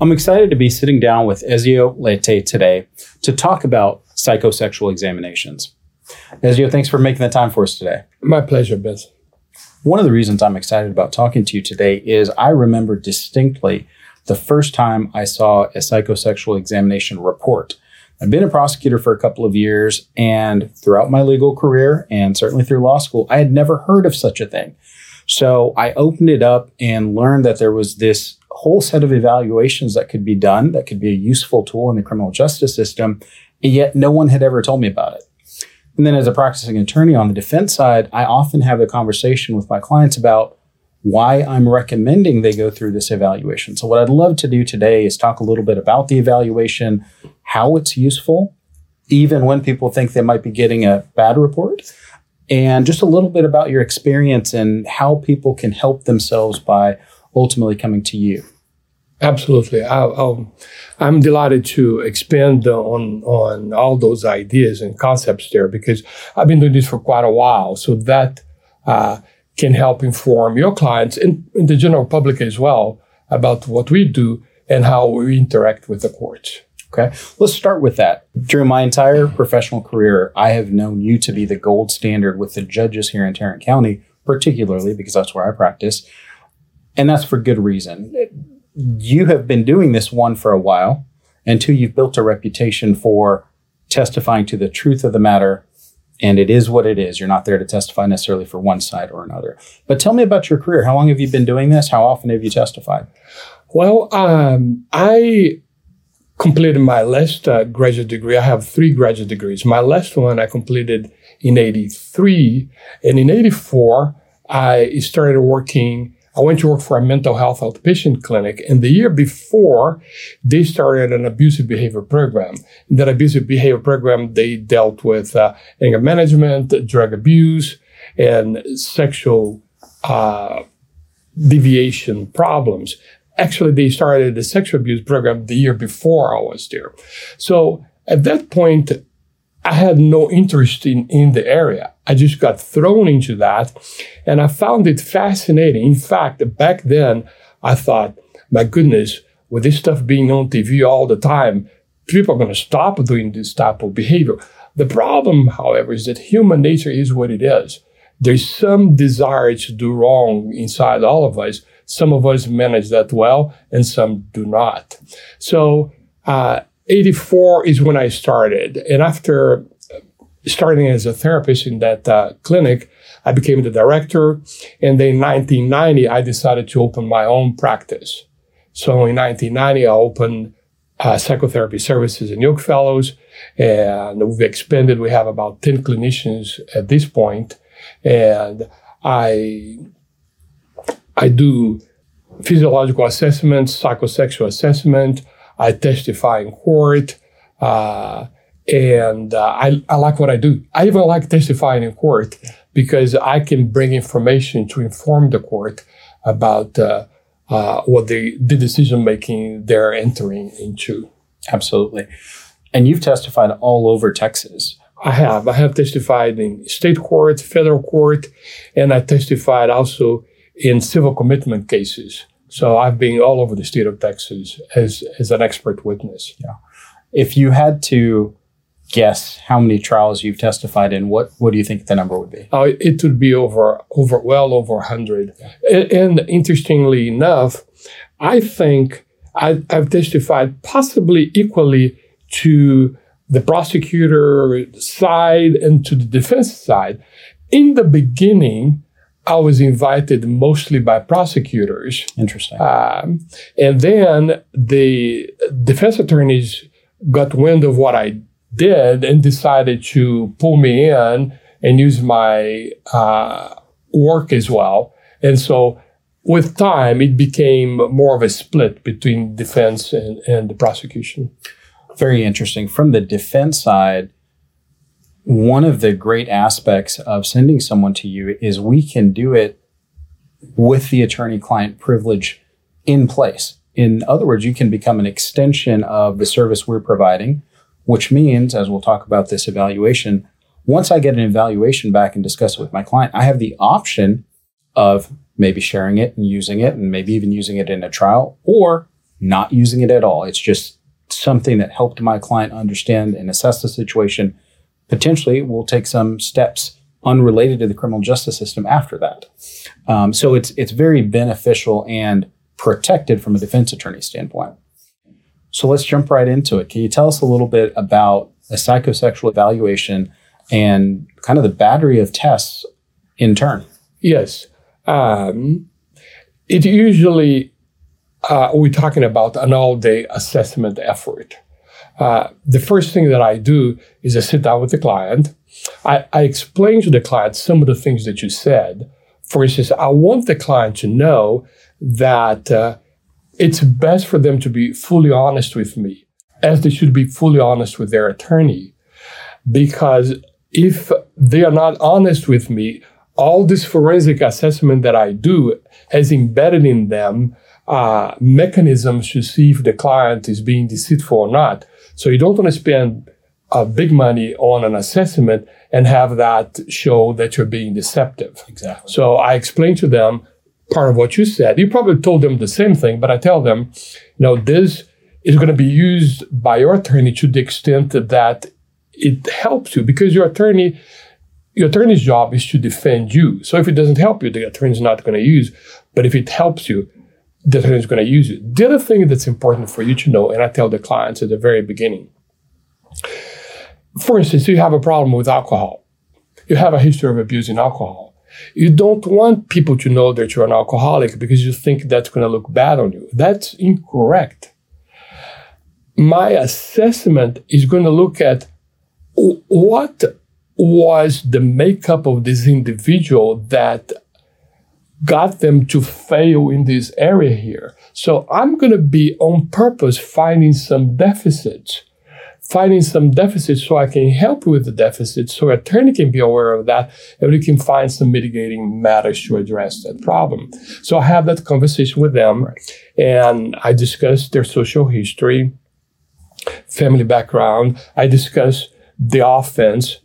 I'm excited to be sitting down with Ezio Leite today to talk about psychosexual examinations. Ezio, thanks for making the time for us today. My pleasure, Biz. One of the reasons I'm excited about talking to you today is I remember distinctly the first time I saw a psychosexual examination report. I've been a prosecutor for a couple of years, and throughout my legal career, and certainly through law school, I had never heard of such a thing. So I opened it up and learned that there was this whole set of evaluations that could be done that could be a useful tool in the criminal justice system, and yet no one had ever told me about it. And then as a practicing attorney on the defense side, I often have a conversation with my clients about why I'm recommending they go through this evaluation. So what I'd love to do today is talk a little bit about the evaluation, how it's useful, even when people think they might be getting a bad report, and just a little bit about your experience and how people can help themselves by ultimately coming to you. Absolutely. i am delighted to expand on, on all those ideas and concepts there because I've been doing this for quite a while. So that uh, can help inform your clients and, and the general public as well about what we do and how we interact with the courts. Okay, let's start with that. During my entire professional career, I have known you to be the gold standard with the judges here in Tarrant County, particularly because that's where I practice. And that's for good reason. You have been doing this one for a while, and two, you've built a reputation for testifying to the truth of the matter. And it is what it is. You're not there to testify necessarily for one side or another. But tell me about your career. How long have you been doing this? How often have you testified? Well, um, I completed my last uh, graduate degree. I have three graduate degrees. My last one I completed in 83. And in 84, I started working I went to work for a mental health outpatient clinic. And the year before, they started an abusive behavior program. In that abusive behavior program, they dealt with uh, anger management, drug abuse, and sexual uh, deviation problems. Actually, they started the sexual abuse program the year before I was there. So at that point, I had no interest in, in the area. I just got thrown into that and I found it fascinating. In fact, back then I thought, my goodness, with this stuff being on TV all the time, people are going to stop doing this type of behavior. The problem, however, is that human nature is what it is. There's some desire to do wrong inside all of us. Some of us manage that well and some do not. So, uh, 84 is when I started. And after starting as a therapist in that uh, clinic, I became the director. And then in 1990, I decided to open my own practice. So in 1990, I opened uh, psychotherapy services in Yokefellows, and we've expanded. We have about 10 clinicians at this point, and I I do physiological assessments, psychosexual assessment. I testify in court. Uh, and uh, I, I like what I do. I even like testifying in court because I can bring information to inform the court about uh, uh, what the, the decision making they're entering into. Absolutely. And you've testified all over Texas. I have. I have testified in state court, federal court, and I testified also in civil commitment cases. So I've been all over the state of Texas as, as an expert witness. Yeah. If you had to guess how many trials you've testified in, what what do you think the number would be? Uh, it would be over over well over hundred. And, and, interestingly enough, I think I, I've testified possibly equally to the prosecutor side and to the defense side. In the beginning, I was invited mostly by prosecutors. Interesting. Um, and then the defense attorneys got wind of what I did and decided to pull me in and use my uh, work as well. And so with time, it became more of a split between defense and, and the prosecution. Very interesting. From the defense side, one of the great aspects of sending someone to you is we can do it with the attorney client privilege in place. In other words, you can become an extension of the service we're providing which means, as we'll talk about this evaluation, once I get an evaluation back and discuss it with my client, I have the option of maybe sharing it and using it and maybe even using it in a trial or not using it at all. It's just something that helped my client understand and assess the situation. Potentially, we'll take some steps unrelated to the criminal justice system after that. Um, so it's it's very beneficial and protected from a defense attorney standpoint. So let's jump right into it. Can you tell us a little bit about a psychosexual evaluation and kind of the battery of tests in turn? Yes. Um, it usually, uh, we're talking about an all day assessment effort. Uh, the first thing that I do is I sit down with the client. I, I explain to the client some of the things that you said. For instance, I want the client to know that uh, it's best for them to be fully honest with me, as they should be fully honest with their attorney. Because if they are not honest with me, all this forensic assessment that I do has embedded in them uh, mechanisms to see if the client is being deceitful or not. So you don't want to spend uh, big money on an assessment and have that show that you're being deceptive. Exactly. So I explain to them part of what you said. You probably told them the same thing, but I tell them, you know, this is going to be used by your attorney to the extent that it helps you because your attorney your attorney's job is to defend you. So if it doesn't help you, the attorney's not going to use. But if it helps you, the attorney's going to use it. The other thing that's important for you to know, and I tell the clients at the very beginning, for instance, you have a problem with alcohol. You have a history of abusing alcohol. You don't want people to know that you're an alcoholic because you think that's going to look bad on you. That's incorrect. My assessment is going to look at what was the makeup of this individual that got them to fail in this area here. So I'm going to be on purpose finding some deficits finding some deficits so I can help with the deficits so attorney can be aware of that and we can find some mitigating matters to address that problem. So I have that conversation with them and I discuss their social history, family background. I discuss the offense.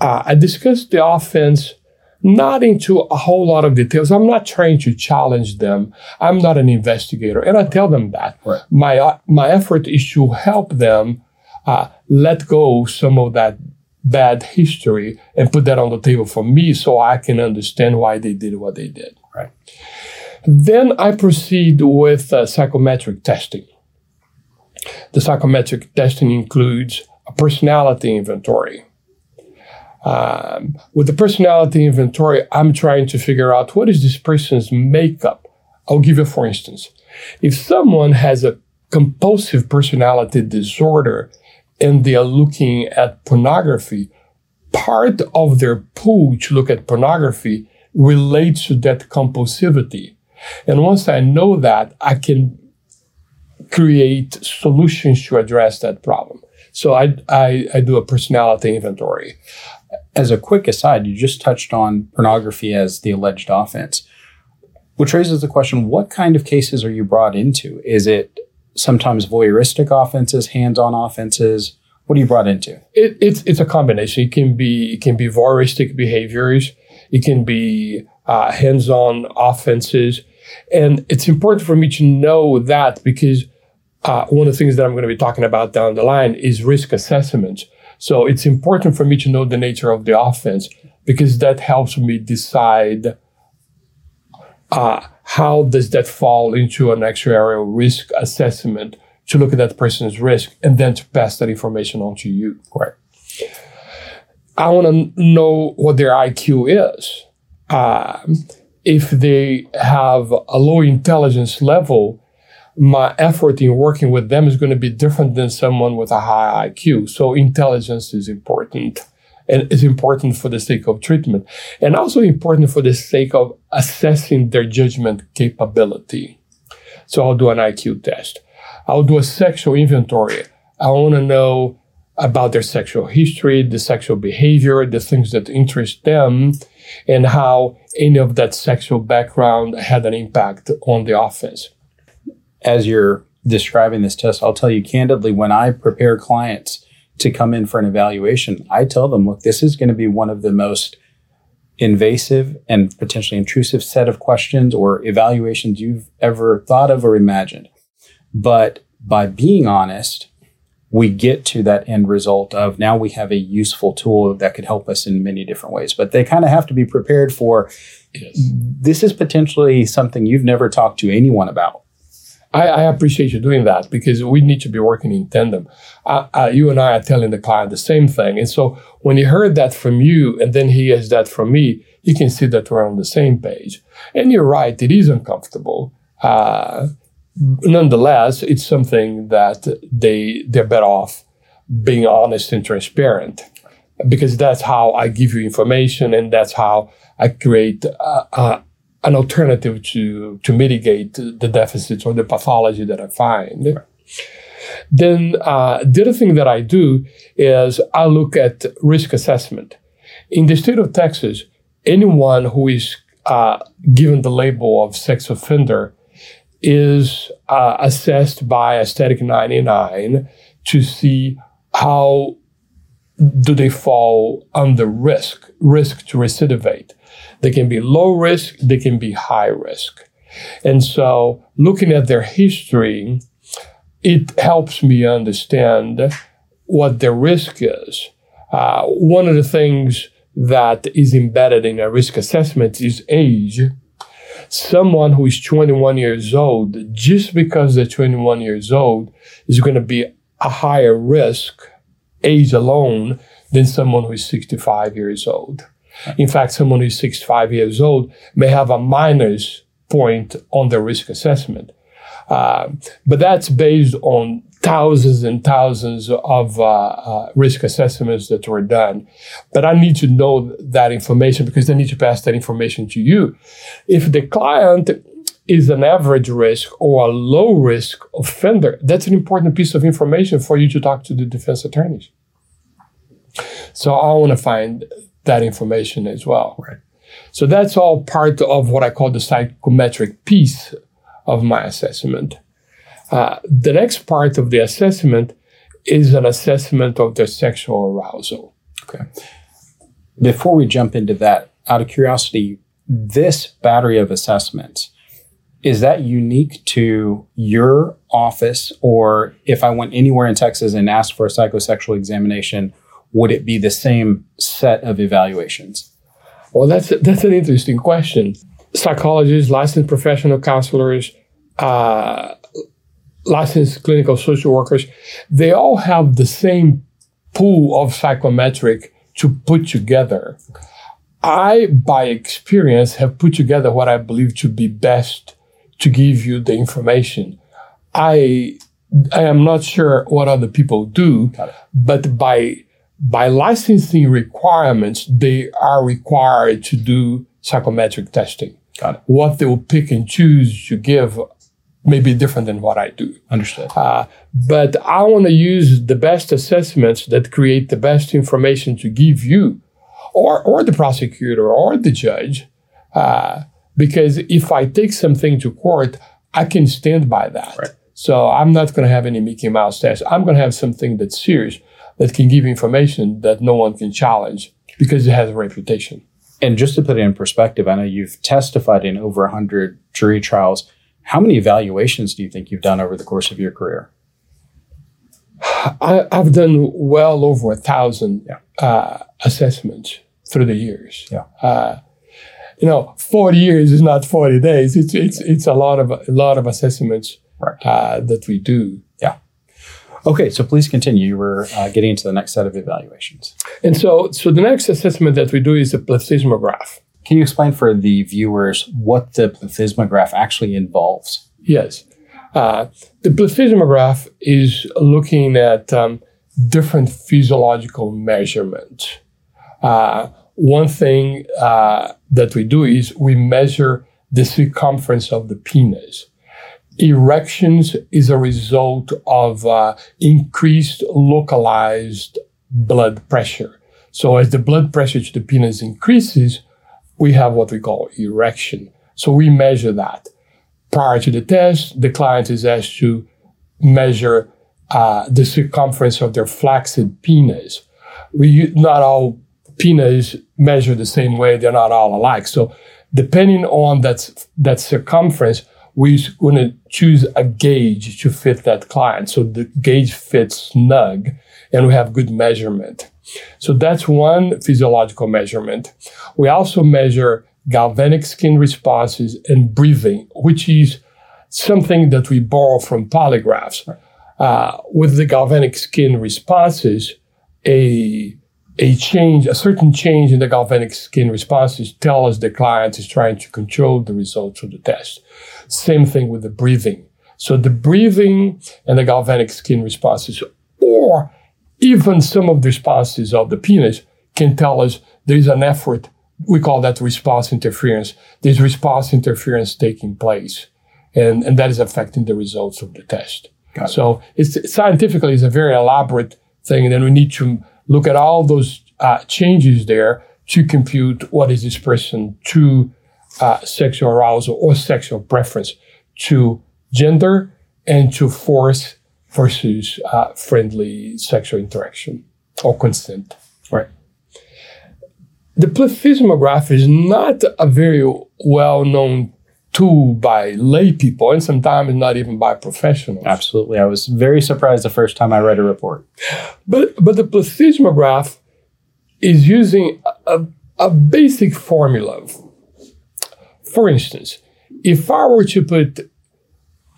Uh, I discuss the offense not into a whole lot of details. I'm not trying to challenge them. I'm not an investigator, and I tell them that. Right. My uh, my effort is to help them uh, let go some of that bad history and put that on the table for me so I can understand why they did what they did. Right. Then I proceed with uh, psychometric testing. The psychometric testing includes a personality inventory. Um, with the personality inventory, I'm trying to figure out what is this person's makeup. I'll give you, for instance, if someone has a compulsive personality disorder, and they are looking at pornography, part of their pull to look at pornography relates to that compulsivity. And once I know that, I can create solutions to address that problem. So I, I, I do a personality inventory. As a quick aside, you just touched on pornography as the alleged offense, which raises the question what kind of cases are you brought into? Is it sometimes voyeuristic offenses, hands-on offenses. What are you brought into? It, it's it's a combination. It can be it can be voyeuristic behaviors. It can be uh, hands-on offenses, and it's important for me to know that because uh, one of the things that I'm going to be talking about down the line is risk assessment. So it's important for me to know the nature of the offense because that helps me decide uh, how does that fall into an actuarial risk assessment to look at that person's risk and then to pass that information on to you. Right. I want to know what their IQ is. Um, if they have a low intelligence level, my effort in working with them is going to be different than someone with a high IQ. So intelligence is important and it's important for the sake of treatment and also important for the sake of assessing their judgment capability. So I'll do an IQ test. I'll do a sexual inventory. I want to know about their sexual history, the sexual behavior, the things that interest them, and how any of that sexual background had an impact on the offense. As you're describing this test, I'll tell you candidly when I prepare clients to come in for an evaluation, I tell them, look, this is going to be one of the most invasive and potentially intrusive set of questions or evaluations you've ever thought of or imagined. But by being honest, we get to that end result of now we have a useful tool that could help us in many different ways. But they kind of have to be prepared for Yes. this is potentially something you've never talked to anyone about. I, I appreciate you doing that because we need to be working in tandem. Uh, uh, you and I are telling the client the same thing. And so when he heard that from you and then he hears that from me, you can see that we're on the same page. And you're right, it is uncomfortable. Uh, nonetheless, it's something that they, they're better off being honest and transparent because that's how I give you information and that's how I create uh, uh, an alternative to to mitigate the deficits or the pathology that I find. Then uh, the other thing that I do is I look at risk assessment. In the state of Texas, anyone who is uh, given the label of sex offender is uh, assessed by a Static 99 to see how do they fall under risk, risk to recidivate. They can be low risk, they can be high risk. And so looking at their history, it helps me understand what their risk is. Uh, one of the things that is embedded in a risk assessment is age. Someone who is 21 years old, just because they're 21 years old, is going to be a higher risk, age alone, than someone who is 65 years old. In fact, someone who is 65 years old may have a minus point on their risk assessment. Uh, but that's based on thousands and thousands of uh, uh, risk assessments that were done. But I need to know that information because I need to pass that information to you. If the client is an average risk or a low risk offender, that's an important piece of information for you to talk to the defense attorneys. So I want to find that information as well. Right. So that's all part of what I call the psychometric piece of my assessment. Uh, the next part of the assessment is an assessment of their sexual arousal. Okay. Before we jump into that, out of curiosity, this battery of assessments, is that unique to your office? Or if I went anywhere in Texas and asked for a psychosexual examination, would it be the same set of evaluations? Well, that's that's an interesting question. Psychologists, licensed professional counselors, uh, licensed clinical social workers, they all have the same pool of psychometric to put together. I, by experience, have put together what I believe to be best to give you the information. I I am not sure what other people do, but by by licensing requirements, they are required to do psychometric testing. Got it. What they will pick and choose to give may be different than what I do. Understood. Uh, but I want to use the best assessments that create the best information to give you, or or the prosecutor or the judge, uh, because if I take something to court, I can stand by that. Right. So I'm not going to have any Mickey Mouse test. I'm going to have something that's serious that can give information that no one can challenge because it has a reputation. And just to put it in perspective, I know you've testified in over 100 jury trials. How many evaluations do you think you've done over the course of your career? I, I've done well over a thousand Yeah. uh, assessments through the years. Yeah. Uh, you know, 40 years is not 40 days. It's it's it's a lot of a lot of assessments Right. uh, that we do. Okay, so please continue. You were uh, getting into the next set of evaluations. And so so the next assessment that we do is a plethysmograph. Can you explain for the viewers what the plethysmograph actually involves? Yes. Uh, the plethysmograph is looking at um, different physiological measurements. Uh, one thing uh, that we do is we measure the circumference of the penis. Erections is a result of uh, increased localized blood pressure. So as the blood pressure to the penis increases, we have what we call erection. So we measure that. Prior to the test, the client is asked to measure uh, the circumference of their flaccid penis. We not all penis measure the same way; they're not all alike. So, depending on that that circumference, we're going to choose a gauge to fit that client. So the gauge fits snug and we have good measurement. So that's one physiological measurement. We also measure galvanic skin responses and breathing, which is something that we borrow from polygraphs. Uh, with the galvanic skin responses, a a change, a certain change in the galvanic skin responses tell us the client is trying to control the results of the test. Same thing with the breathing. So the breathing and the galvanic skin responses, or even some of the responses of the penis can tell us there's an effort. We call that response interference. There's response interference taking place. And, and that is affecting the results of the test. So it's scientifically it's a very elaborate thing. And then we need to look at all those uh, changes there to compute what is this person to uh, sexual arousal or sexual preference to gender and to force versus uh, friendly sexual interaction or consent. Right. The plethysmograph is not a very well known tool by lay people and sometimes not even by professionals. Absolutely. I was very surprised the first time I read a report. But, but the plethysmograph is using a, a basic formula. For instance, if I were to put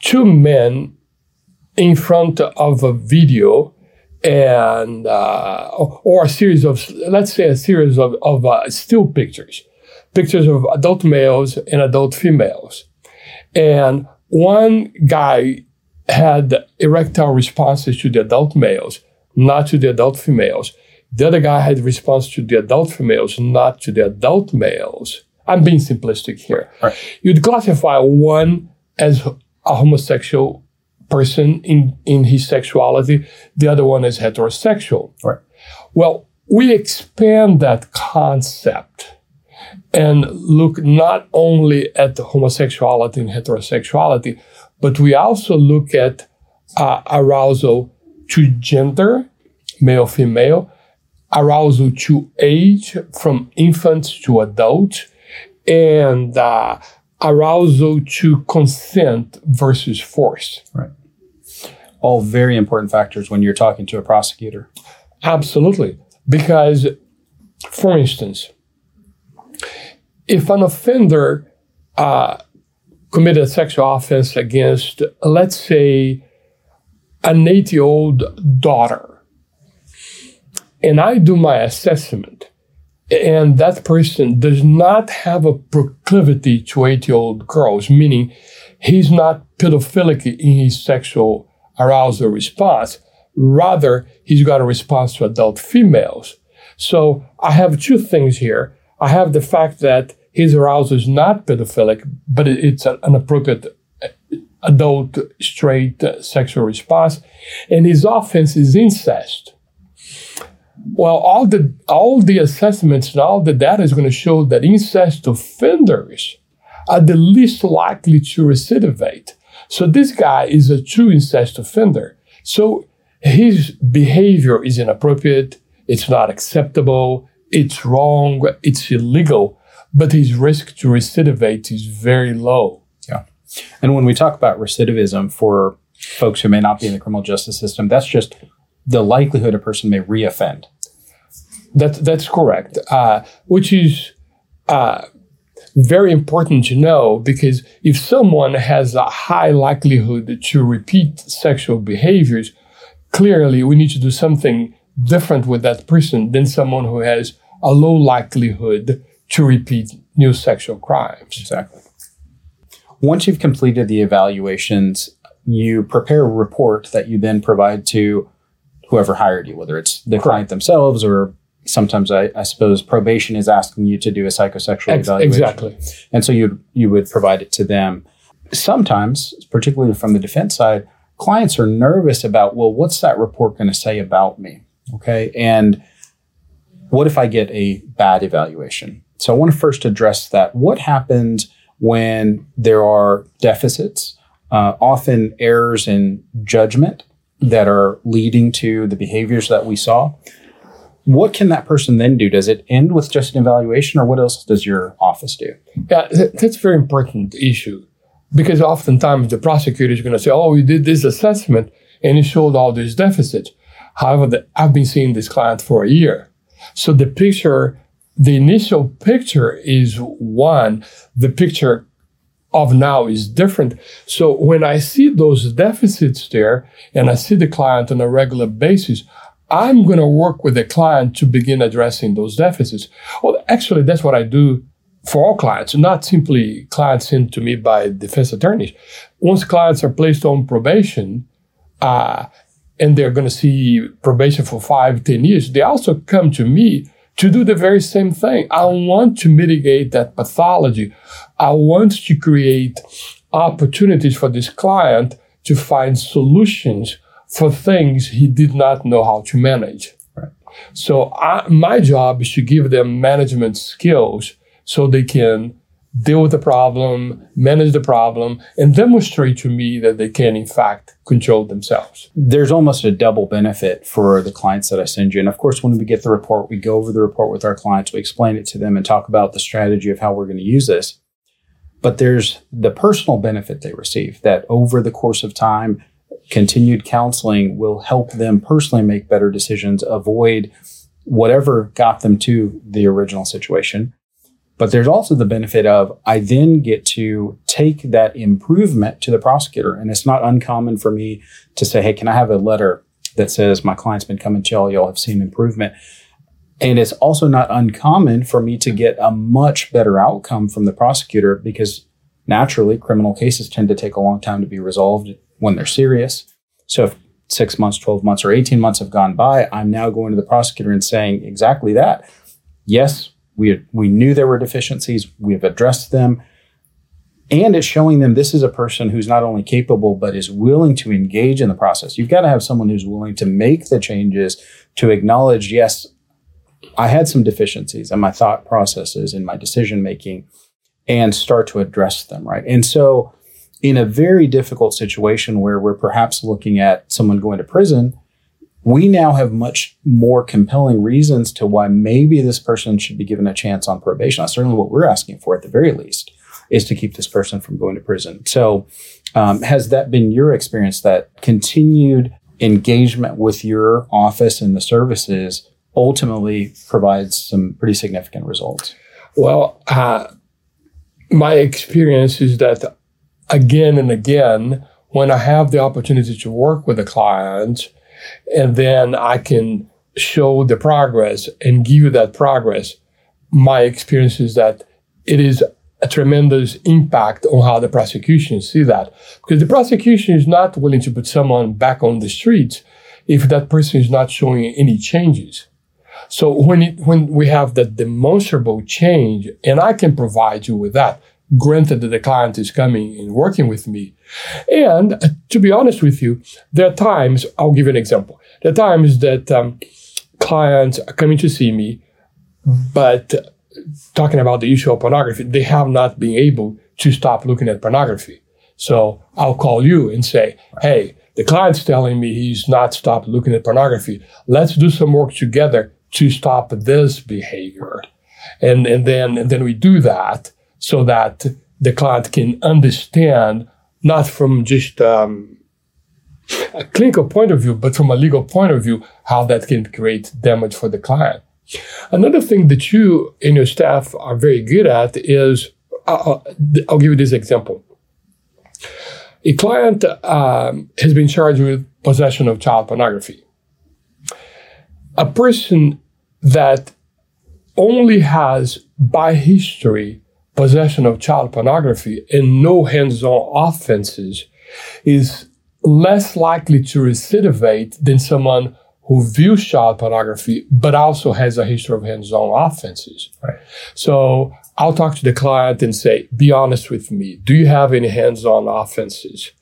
two men in front of a video and uh, or a series of let's say a series of, of uh, still pictures pictures of adult males and adult females and one guy had erectile responses to the adult males not to the adult females. The other guy had response to the adult females not to the adult males i'm being simplistic here right. you'd classify one as a homosexual person in, in his sexuality, the other one is heterosexual. Right. Well, we expand that concept and look not only at the homosexuality and heterosexuality, but we also look at uh, arousal to gender, male, female, arousal to age from infants to adult, and uh, arousal to consent versus force. Right all very important factors when you're talking to a prosecutor. Absolutely. Because, for instance, if an offender uh, committed a sexual offense against, let's say, an eight year old daughter, and I do my assessment, and that person does not have a proclivity to eight year old girls, meaning he's not pedophilic in his sexual arousal response. Rather, he's got a response to adult females. So I have two things here. I have the fact that his arousal is not pedophilic, but it's an appropriate uh, adult straight uh, sexual response, and his offense is incest. Well, all the all the assessments and all the data is going to show that incest offenders are the least likely to recidivate. So this guy is a true incest offender. So his behavior is inappropriate. It's not acceptable. It's wrong. It's illegal. But his risk to recidivate is very low. Yeah. And when we talk about recidivism for folks who may not be in the criminal justice system, that's just the likelihood a person may reoffend. That, that's correct. Uh, which is uh, very important to know because if someone has a high likelihood to repeat sexual behaviors, clearly we need to do something different with that person than someone who has a low likelihood to repeat new sexual crimes. Exactly. Once you've completed the evaluations, you prepare a report that you then provide to whoever hired you, whether it's the client themselves or sometimes I, I, suppose probation is asking you to do a psychosexual Ex- evaluation. Exactly. And so you you would provide it to them. Sometimes, particularly from the defense side, clients are nervous about, well, what's that report going to say about me? Okay. And what if I get a bad evaluation? So I want to first address that. What happens when there are deficits, uh, often errors in judgment that are leading to the behaviors that we saw? what can that person then do? Does it end with just an evaluation, or what else does your office do? Yeah, that's a very important issue. because oftentimes the prosecutor is going to say, "Oh, you did this assessment and it showed all these deficits." However, the, I've been seeing this client for a year, so the picture, the initial picture is one. The picture of now is different. So when I see those deficits there and I see the client on a regular basis, I'm going to work with the client to begin addressing those deficits. Well, actually, that's what I do for all clients, not simply clients sent to me by defense attorneys. Once clients are placed on probation, uh, and they're going to see probation for five, ten years, they also come to me to do the very same thing. I want to mitigate that pathology. I want to create opportunities for this client to find solutions for things he did not know how to manage. Right. So I, my job is to give them management skills so they can deal with the problem, manage the problem, and demonstrate to me that they can, in fact, control themselves. There's almost a double benefit for the clients that I send you. And of course, when we get the report, we go over the report with our clients, we explain it to them and talk about the strategy of how we're going to use this. But there's the personal benefit they receive that over the course of time, continued counseling will help them personally make better decisions, avoid whatever got them to the original situation but there's also the benefit of I then get to take that improvement to the prosecutor. And it's not uncommon for me to say, hey, can I have a letter that says my client's been coming to y'all, y'all have seen improvement. And it's also not uncommon for me to get a much better outcome from the prosecutor because naturally criminal cases tend to take a long time to be resolved when they're serious. So if six months, 12 months, or 18 months have gone by, I'm now going to the prosecutor and saying exactly that. Yes, we, we knew there were deficiencies. We have addressed them. And it's showing them this is a person who's not only capable, but is willing to engage in the process. You've got to have someone who's willing to make the changes, to acknowledge, yes, I had some deficiencies in my thought processes, in my decision making, and start to address them, right? And so, in a very difficult situation where we're perhaps looking at someone going to prison, we now have much more compelling reasons to why maybe this person should be given a chance on probation. That's certainly what we're asking for at the very least is to keep this person from going to prison. So, um, has that been your experience that continued engagement with your office and the services ultimately provides some pretty significant results? Well, uh, my experience is that again and again, when I have the opportunity to work with a client, and then I can show the progress and give you that progress. My experience is that it is a tremendous impact on how the prosecution see that because the prosecution is not willing to put someone back on the streets if that person is not showing any changes. So when it, when we have that demonstrable change, and I can provide you with that, granted that the client is coming and working with me. And uh, to be honest with you, there are times, I'll give you an example. There are times that um, clients are coming to see me, but talking about the issue of pornography, they have not been able to stop looking at pornography. So I'll call you and say, hey, the client's telling me he's not stopped looking at pornography. Let's do some work together to stop this behavior. And, and then, and then we do that so that the client can understand, not from just um, a clinical point of view, but from a legal point of view, how that can create damage for the client. Another thing that you and your staff are very good at is uh, uh I'll give you this example. A client um, has been charged with possession of child pornography. A person that only has by history possession of child pornography and no hands-on offenses is less likely to recidivate than someone who views child pornography but also has a history of hands-on offenses. Right. So I'll talk to the client and say, "Be honest with me. Do you have any hands-on offenses?"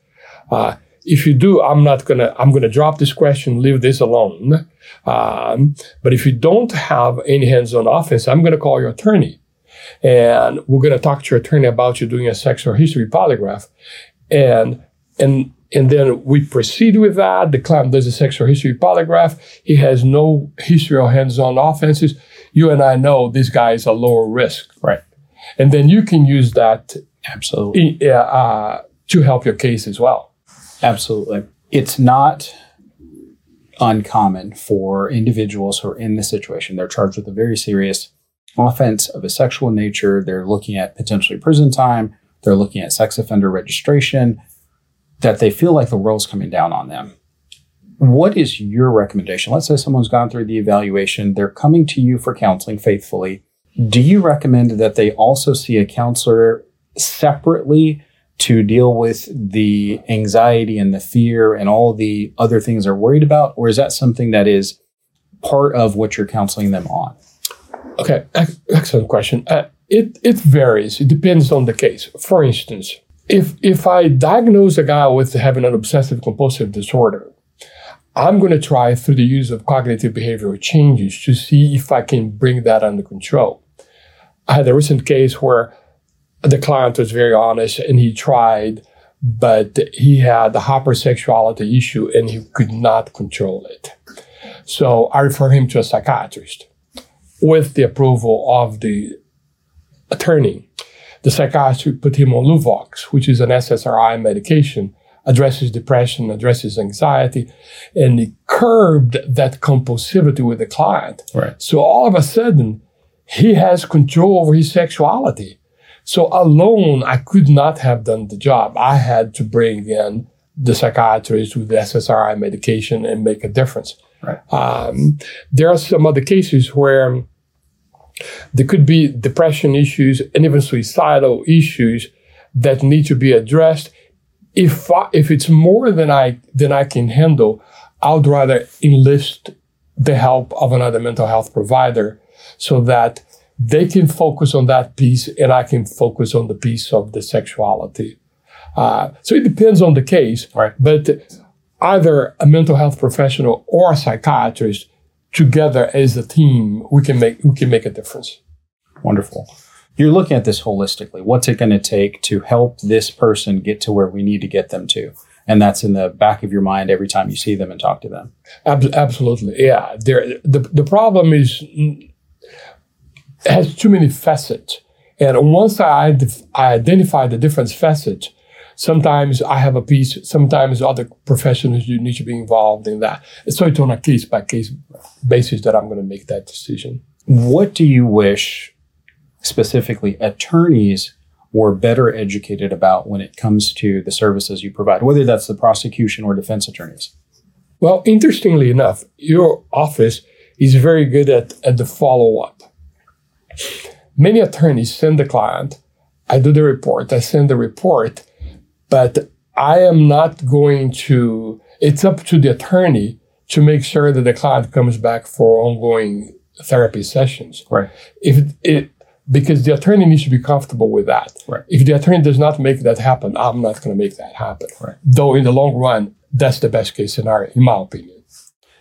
Uh, if you do, I'm not gonna. I'm gonna drop this question, leave this alone. Um, but if you don't have any hands-on offense, I'm gonna call your attorney and we're going to talk to your attorney about you doing a sexual history polygraph. And, and, and then we proceed with that. The client does a sexual history polygraph. He has no history of hands-on offenses. You and I know this guy is a lower risk. Right. And then you can use that Absolutely. uh, to help your case as well. Absolutely. It's not uncommon for individuals who are in this situation. They're charged with a very serious offense of a sexual nature. They're looking at potentially prison time. They're looking at sex offender registration, that they feel like the world's coming down on them. What is your recommendation? Let's say someone's gone through the evaluation, they're coming to you for counseling faithfully. Do you recommend that they also see a counselor separately to deal with the anxiety and the fear and all the other things they're worried about? Or is that something that is part of what you're counseling them on? Okay, excellent question. Uh, it, it varies. It depends on the case. For instance, if, if I diagnose a guy with having an obsessive compulsive disorder, I'm going to try through the use of cognitive behavioral changes to see if I can bring that under control. I had a recent case where the client was very honest and he tried, but he had the hypersexuality issue and he could not control it. So I refer him to a psychiatrist with the approval of the attorney. The psychiatrist put him on Luvox, which is an SSRI medication, addresses depression, addresses anxiety, and he curbed that compulsivity with the client. Right. So all of a sudden, he has control over his sexuality. So alone, I could not have done the job. I had to bring in the psychiatrist with the SSRI medication and make a difference. Right. Um, there are some other cases where there could be depression issues and even suicidal issues that need to be addressed. If I, if it's more than I than I can handle, I'd rather enlist the help of another mental health provider so that they can focus on that piece and I can focus on the piece of the sexuality. Uh, so it depends on the case, right. but either a mental health professional or a psychiatrist together as a team, we can make we can make a difference. Wonderful. You're looking at this holistically. What's it going to take to help this person get to where we need to get them to? And that's in the back of your mind every time you see them and talk to them. Ab- absolutely, yeah. There, the the problem is has too many facets. And once I, I identify the different facets, sometimes I have a piece, sometimes other professionals you need to be involved in that. So it's on a case by case basis that I'm going to make that decision. What do you wish specifically attorneys were better educated about when it comes to the services you provide, whether that's the prosecution or defense attorneys? Well, interestingly enough, your office is very good at, at the follow up. Many attorneys send the client, I do the report, I send the report, but I am not going to, it's up to the attorney to make sure that the client comes back for ongoing therapy sessions. Right. If it, because the attorney needs to be comfortable with that. Right. If the attorney does not make that happen, I'm not going to make that happen. Right. Though in the long run, that's the best case scenario, in my opinion.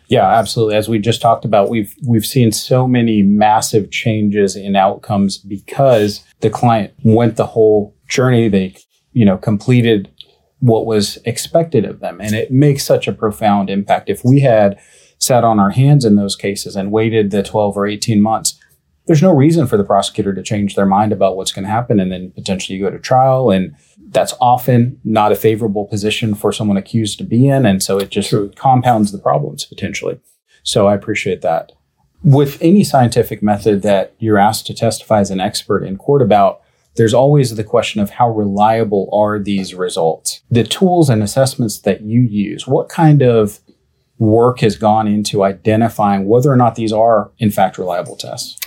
Yeah, absolutely. As we just talked about, we've we've seen so many massive changes in outcomes because the client went the whole journey. They, you know, completed what was expected of them, and it makes such a profound impact. If we had sat on our hands in those cases and waited the 12 or 18 months, there's no reason for the prosecutor to change their mind about what's going to happen and then potentially you go to trial and that's often not a favorable position for someone accused to be in. And so it just True. compounds the problems potentially. So I appreciate that. With any scientific method that you're asked to testify as an expert in court about, there's always the question of how reliable are these results? The tools and assessments that you use, what kind of work has gone into identifying whether or not these are in fact reliable tests?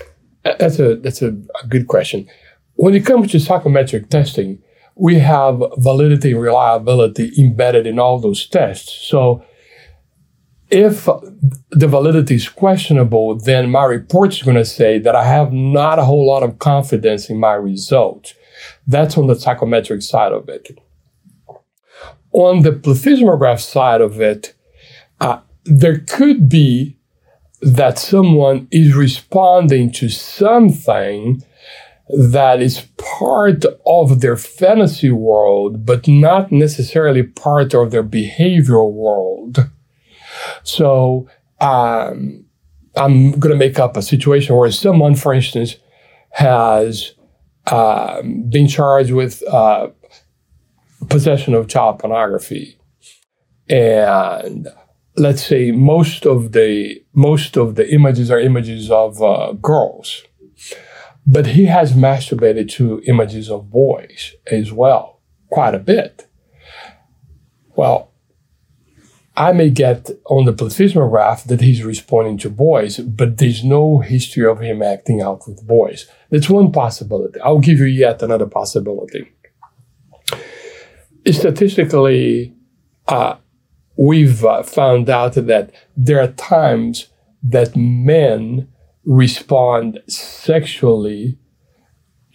That's a that's a, a good question. When it comes to psychometric testing, we have validity and reliability embedded in all those tests. So if the validity is questionable, then my report is going to say that I have not a whole lot of confidence in my results. That's on the psychometric side of it. On the plethysmograph side of it, uh, there could be that someone is responding to something that is part of their fantasy world, but not necessarily part of their behavioral world. So um, I'm going to make up a situation where someone, for instance, has um, being charged with uh, possession of child pornography, and let's say most of the most of the images are images of uh, girls, but he has masturbated to images of boys as well, quite a bit. Well, I may get on the plethysmograph that he's responding to boys, but there's no history of him acting out with boys. That's one possibility. I'll give you yet another possibility. Statistically, uh, we've uh, found out that there are times that men respond sexually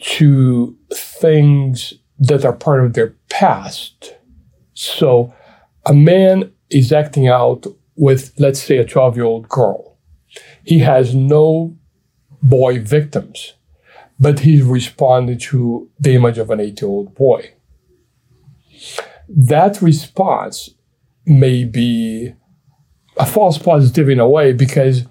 to things that are part of their past. So a man is acting out with, let's say, a 12 year old girl. He has no boy victims, but he's responding to the image of an eight year old boy. That response may be a false positive in a way because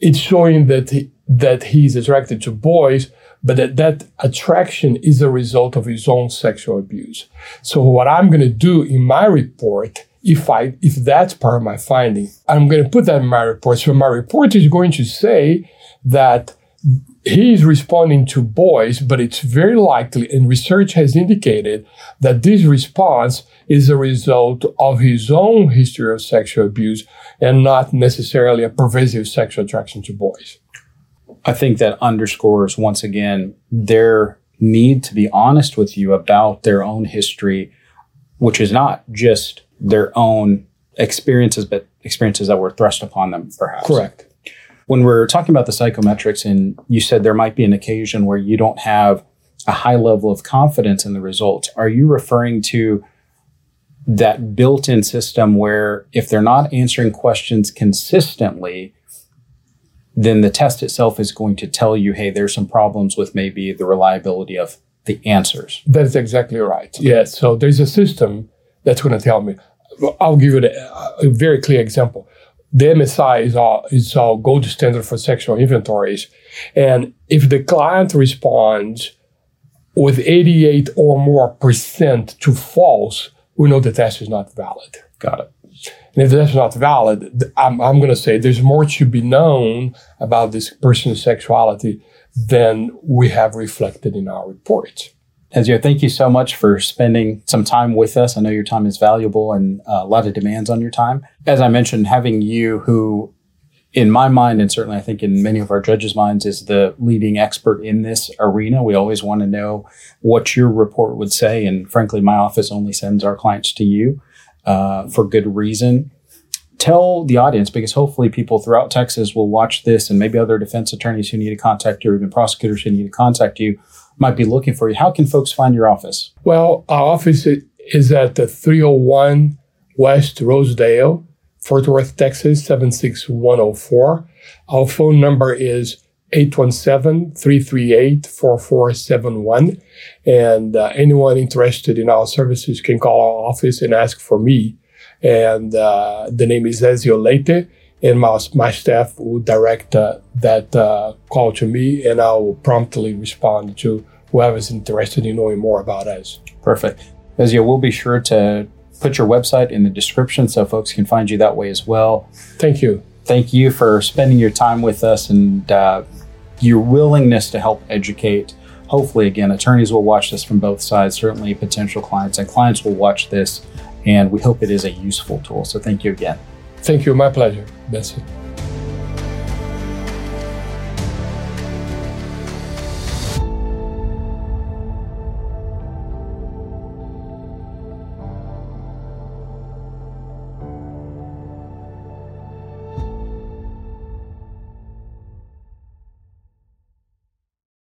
it's showing that he, that he's attracted to boys, but that that attraction is a result of his own sexual abuse. So what I'm going to do in my report if I if that's part of my finding, I'm going to put that in my report. So my report is going to say that he's responding to boys, but it's very likely, and research has indicated that this response is a result of his own history of sexual abuse and not necessarily a pervasive sexual attraction to boys. I think that underscores once again their need to be honest with you about their own history, which is not just their own experiences, but experiences that were thrust upon them, perhaps. Correct. When we're talking about the psychometrics, and you said there might be an occasion where you don't have a high level of confidence in the results, are you referring to that built in system where if they're not answering questions consistently, then the test itself is going to tell you, hey, there's some problems with maybe the reliability of the answers. That is exactly right. Yes. So there's a system that's going to tell me, I'll give you a, uh, a very clear example. The MSI is our, is our gold standard for sexual inventories. And if the client responds with 88 or more percent to false, we know the test is not valid. Got it. And if that's not valid, I'm, I'm going to say there's more to be known about this person's sexuality than we have reflected in our reports. Ezio, thank you so much for spending some time with us. I know your time is valuable and uh, a lot of demands on your time. As I mentioned, having you, who in my mind, and certainly I think in many of our judges' minds, is the leading expert in this arena. We always want to know what your report would say. And frankly, my office only sends our clients to you uh, for good reason. Tell the audience, because hopefully people throughout Texas will watch this and maybe other defense attorneys who need to contact you or even prosecutors who need to contact you might be looking for you. How can folks find your office? Well, our office is at the 301 West Rosedale, Fort Worth, Texas, 76104. Our phone number is 817-338-4471. And uh, anyone interested in our services can call our office and ask for me. And uh, the name is Ezio Leite and my, my staff will direct uh, that uh, call to me and I will promptly respond to whoever's interested in knowing more about us. Perfect. Ezio, we'll be sure to put your website in the description so folks can find you that way as well. Thank you. Thank you for spending your time with us and uh, your willingness to help educate. Hopefully, again, attorneys will watch this from both sides, certainly potential clients, and clients will watch this, and we hope it is a useful tool. So, thank you again. Thank you. My pleasure. It.